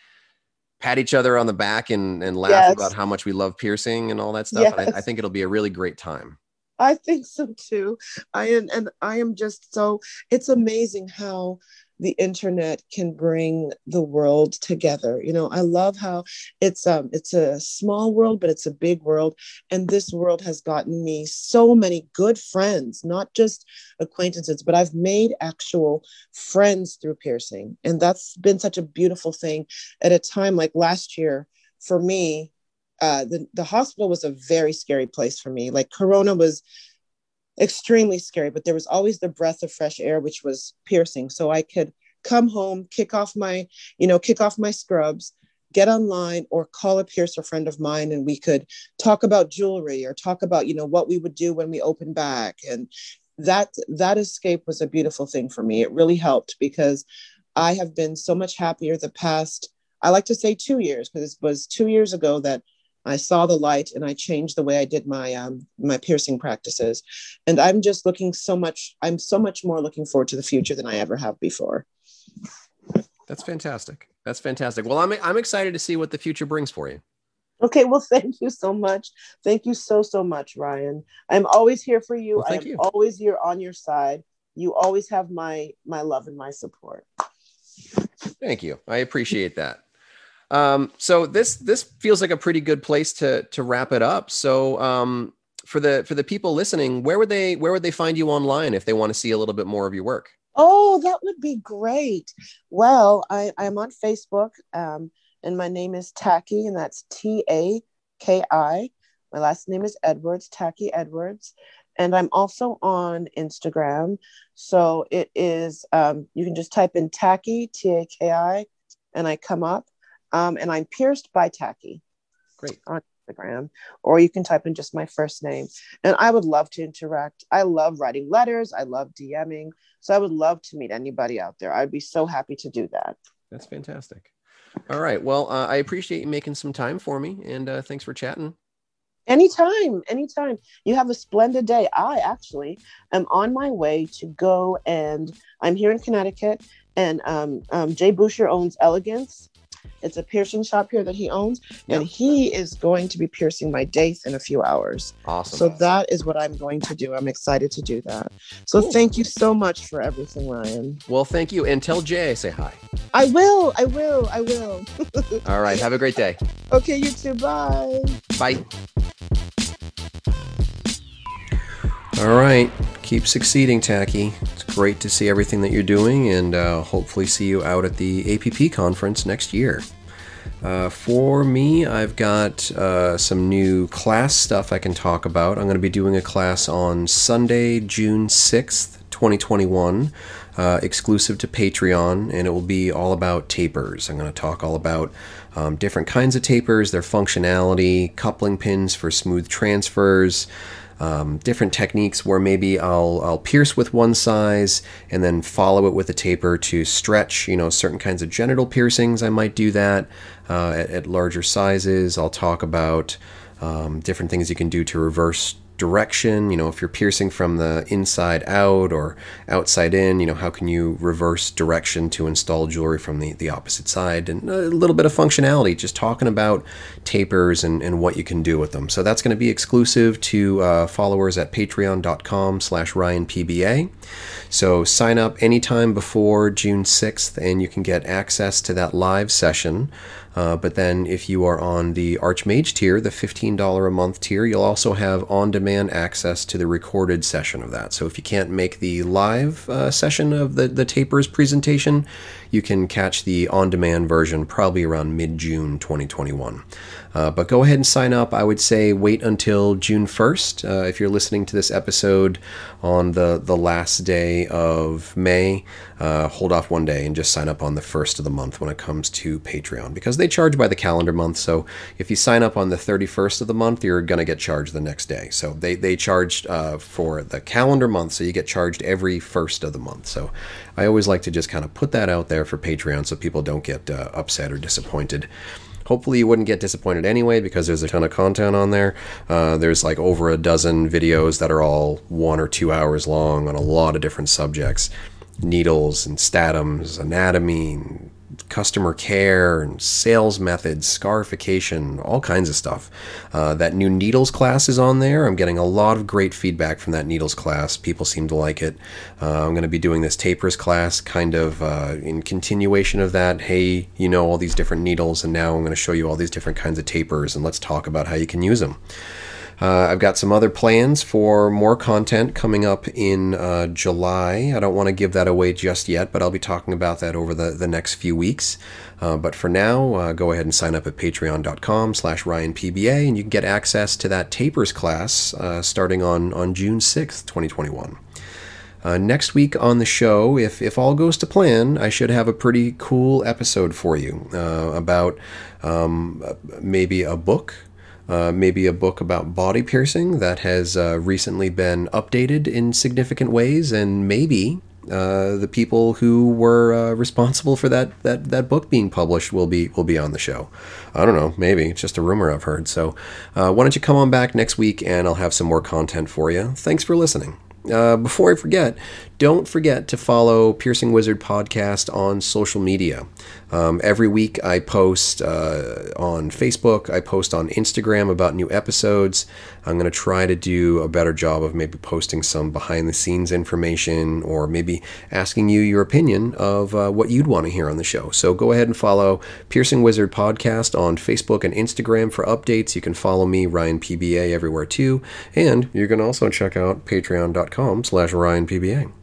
pat each other on the back and and laugh Yes. about how much we love piercing and all that stuff. And I, I think it'll be a really great time. I think so too. I am, and I am just so. It's amazing how the internet can bring the world together. You know, I love how it's um it's a small world, but it's a big world, and this world has gotten me so many good friends, not just acquaintances, but I've made actual friends through piercing, and that's been such a beautiful thing at a time like last year for me uh, the, the hospital was a very scary place for me. Like Corona was extremely scary, but there was always the breath of fresh air, which was piercing. So I could come home, kick off my, you know, kick off my scrubs, get online or call a piercer friend of mine and we could talk about jewelry or talk about, you know, what we would do when we open back. And that that escape was a beautiful thing for me. It really helped because I have been so much happier the past, I like to say two years, because it was two years ago that I saw the light and I changed the way I did my um, my piercing practices, and I'm just looking so much. I'm so much more looking forward to the future than I ever have before. That's fantastic. That's fantastic. Well, I'm I'm excited to see what the future brings for you. Okay, well, (laughs) thank you so much. Thank you so so much, Ryan. I'm always here for you. Well, thank I'm you. always here on your side. You always have my my love and my support. Thank you. I appreciate that. Um, so this this feels like a pretty good place to to wrap it up. So um, for the for the people listening, where would they where would they find you online if they want to see a little bit more of your work? Oh, that would be great. Well, I, I'm on Facebook, um, and my name is Taki, and that's T A K I. My last name is Edwards, Taki Edwards. And I'm also on Instagram. So it is, um, you can just type in Taki, T A K I, and I come up. Um, and I'm pierced by Taki. Great. On Instagram, or you can type in just my first name. And I would love to interact. I love writing letters, I love DMing. So I would love to meet anybody out there. I'd be so happy to do that. That's fantastic. All right. Well, uh, I appreciate you making some time for me, and uh, thanks for chatting. Anytime, anytime. You have a splendid day. I actually am on my way to go and I'm here in Connecticut, and um, um, Jay Boucher owns Elegance. It's a piercing shop here that he owns, and he is going to be piercing my daith in a few hours. Awesome. So that is what I'm going to do. I'm excited to do that. So Cool. thank you so much for everything, Ryan. well, thank you, and tell Jay I say hi. I will, I will, I will. (laughs) All right. Have a great day. okay, you too. Bye. Bye. All right. Keep succeeding, Taki. Great to see everything that you're doing and uh, hopefully see you out at the APP conference next year. Uh, for me, I've got uh, some new class stuff I can talk about. I'm going to be doing a class on Sunday, June 6th, 2021, uh, exclusive to Patreon, and it will be all about tapers. I'm going to talk all about um, different kinds of tapers, their functionality, coupling pins for smooth transfers um, different techniques where maybe I'll I'll pierce with one size and then follow it with a taper to stretch. You know, certain kinds of genital piercings. I might do that uh, at, at larger sizes. I'll talk about um, different things you can do to reverse direction. You know, if you're piercing from the inside out or outside in, you know, how can you reverse direction to install jewelry from the, the opposite side? And a little bit of functionality, just talking about tapers and, and what you can do with them. So that's going to be exclusive to uh, followers at patreon.com slash ryanpba. So sign up anytime before June 6th and you can get access to that live session. Uh, but then if you are on the Archmage tier, the $15 a month tier, you'll also have on demand access to the recorded session of that. So if you can't make the live uh, session of the, the tapers presentation, you can catch the on demand version probably around mid June 2021. Uh, but go ahead and sign up. I would say wait until June 1st. Uh, if you're listening to this episode on the, the last day of May, uh, hold off one day and just sign up on the first of the month when it comes to Patreon because they charge by the calendar month. So if you sign up on the 31st of the month, you're going to get charged the next day. So they, they charge uh, for the calendar month, so you get charged every first of the month. So I always like to just kind of put that out there for Patreon so people don't get uh, upset or disappointed. Hopefully, you wouldn't get disappointed anyway because there's a ton of content on there. Uh, there's like over a dozen videos that are all one or two hours long on a lot of different subjects needles and Statims, anatomy, and customer care, and sales methods, scarification, all kinds of stuff. Uh, that new needles class is on there. I'm getting a lot of great feedback from that needles class. People seem to like it. Uh, I'm going to be doing this tapers class kind of uh, in continuation of that. Hey, you know all these different needles, and now I'm going to show you all these different kinds of tapers, and let's talk about how you can use them. Uh, I've got some other plans for more content coming up in uh, July. I don't want to give that away just yet, but I'll be talking about that over the, the next few weeks. Uh, but for now, uh, go ahead and sign up at patreon.com slash ryanpba, and you can get access to that tapers class uh, starting on, on June 6th, 2021. Uh, next week on the show, if, if all goes to plan, I should have a pretty cool episode for you uh, about um, maybe a book uh, maybe a book about body piercing that has uh, recently been updated in significant ways, and maybe uh, the people who were uh, responsible for that, that that book being published will be will be on the show. I don't know, maybe it's just a rumor I've heard. So uh, why don't you come on back next week, and I'll have some more content for you. Thanks for listening. Uh, before I forget, don't forget to follow Piercing Wizard Podcast on social media. Um, every week I post uh, on Facebook, I post on Instagram about new episodes. I'm going to try to do a better job of maybe posting some behind the scenes information or maybe asking you your opinion of uh, what you'd want to hear on the show. So go ahead and follow Piercing Wizard Podcast on Facebook and Instagram for updates. You can follow me, Ryan PBA, everywhere too. And you can also check out patreon.com slash ryanpba.